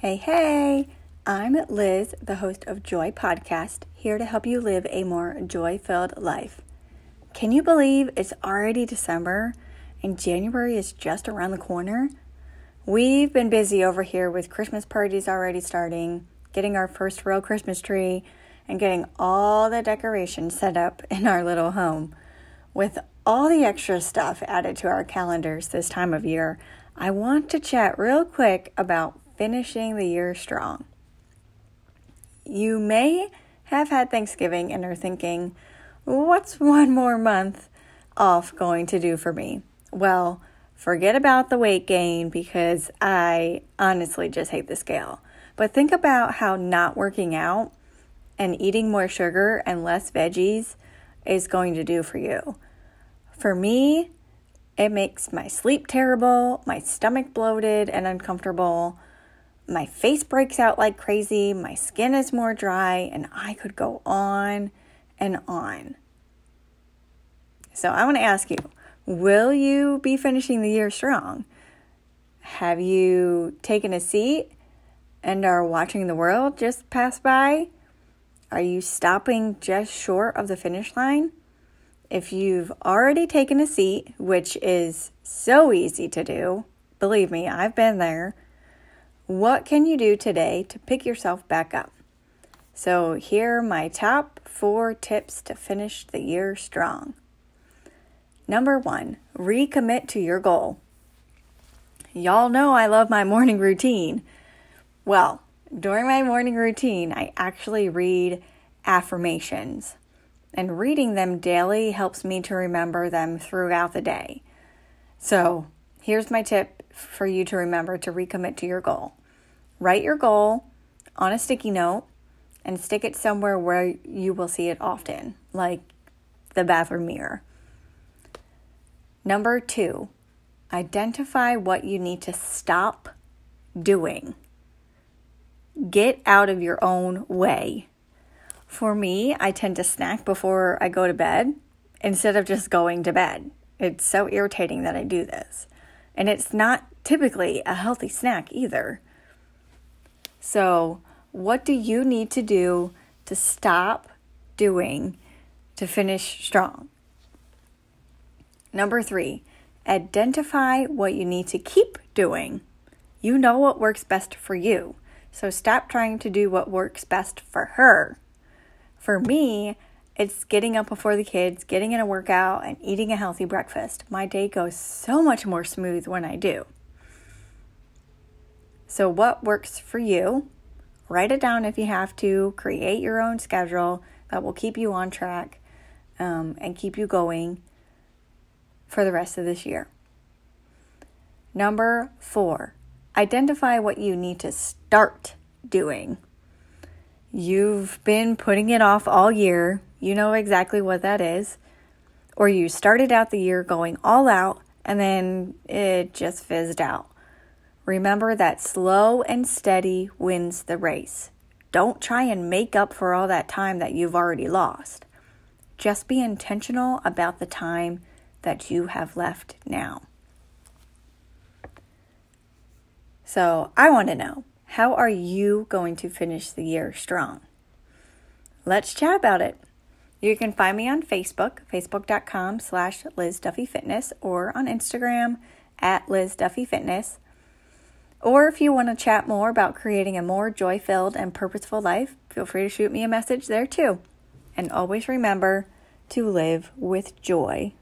Hey, hey, I'm Liz, the host of Joy Podcast, here to help you live a more joy filled life. Can you believe it's already December and January is just around the corner? We've been busy over here with Christmas parties already starting, getting our first real Christmas tree, and getting all the decorations set up in our little home. With all the extra stuff added to our calendars this time of year, I want to chat real quick about finishing the year strong. You may have had Thanksgiving and are thinking, what's one more month off going to do for me? Well, Forget about the weight gain because I honestly just hate the scale. But think about how not working out and eating more sugar and less veggies is going to do for you. For me, it makes my sleep terrible, my stomach bloated and uncomfortable. My face breaks out like crazy, my skin is more dry, and I could go on and on. So, I want to ask you Will you be finishing the year strong? Have you taken a seat and are watching the world just pass by? Are you stopping just short of the finish line? If you've already taken a seat, which is so easy to do, believe me, I've been there, what can you do today to pick yourself back up? So, here are my top four tips to finish the year strong. Number one, recommit to your goal. Y'all know I love my morning routine. Well, during my morning routine, I actually read affirmations, and reading them daily helps me to remember them throughout the day. So, here's my tip for you to remember to recommit to your goal write your goal on a sticky note and stick it somewhere where you will see it often, like the bathroom mirror. Number two, identify what you need to stop doing. Get out of your own way. For me, I tend to snack before I go to bed instead of just going to bed. It's so irritating that I do this. And it's not typically a healthy snack either. So, what do you need to do to stop doing to finish strong? Number three, identify what you need to keep doing. You know what works best for you, so stop trying to do what works best for her. For me, it's getting up before the kids, getting in a workout, and eating a healthy breakfast. My day goes so much more smooth when I do. So, what works for you? Write it down if you have to. Create your own schedule that will keep you on track um, and keep you going for the rest of this year. Number four, identify what you need to start doing. You've been putting it off all year. You know exactly what that is. Or you started out the year going all out and then it just fizzed out. Remember that slow and steady wins the race. Don't try and make up for all that time that you've already lost. Just be intentional about the time that you have left now. So, I want to know how are you going to finish the year strong? Let's chat about it. You can find me on Facebook, facebook.com slash Liz Duffy Fitness, or on Instagram at Liz Duffy Fitness. Or if you want to chat more about creating a more joy filled and purposeful life, feel free to shoot me a message there too. And always remember to live with joy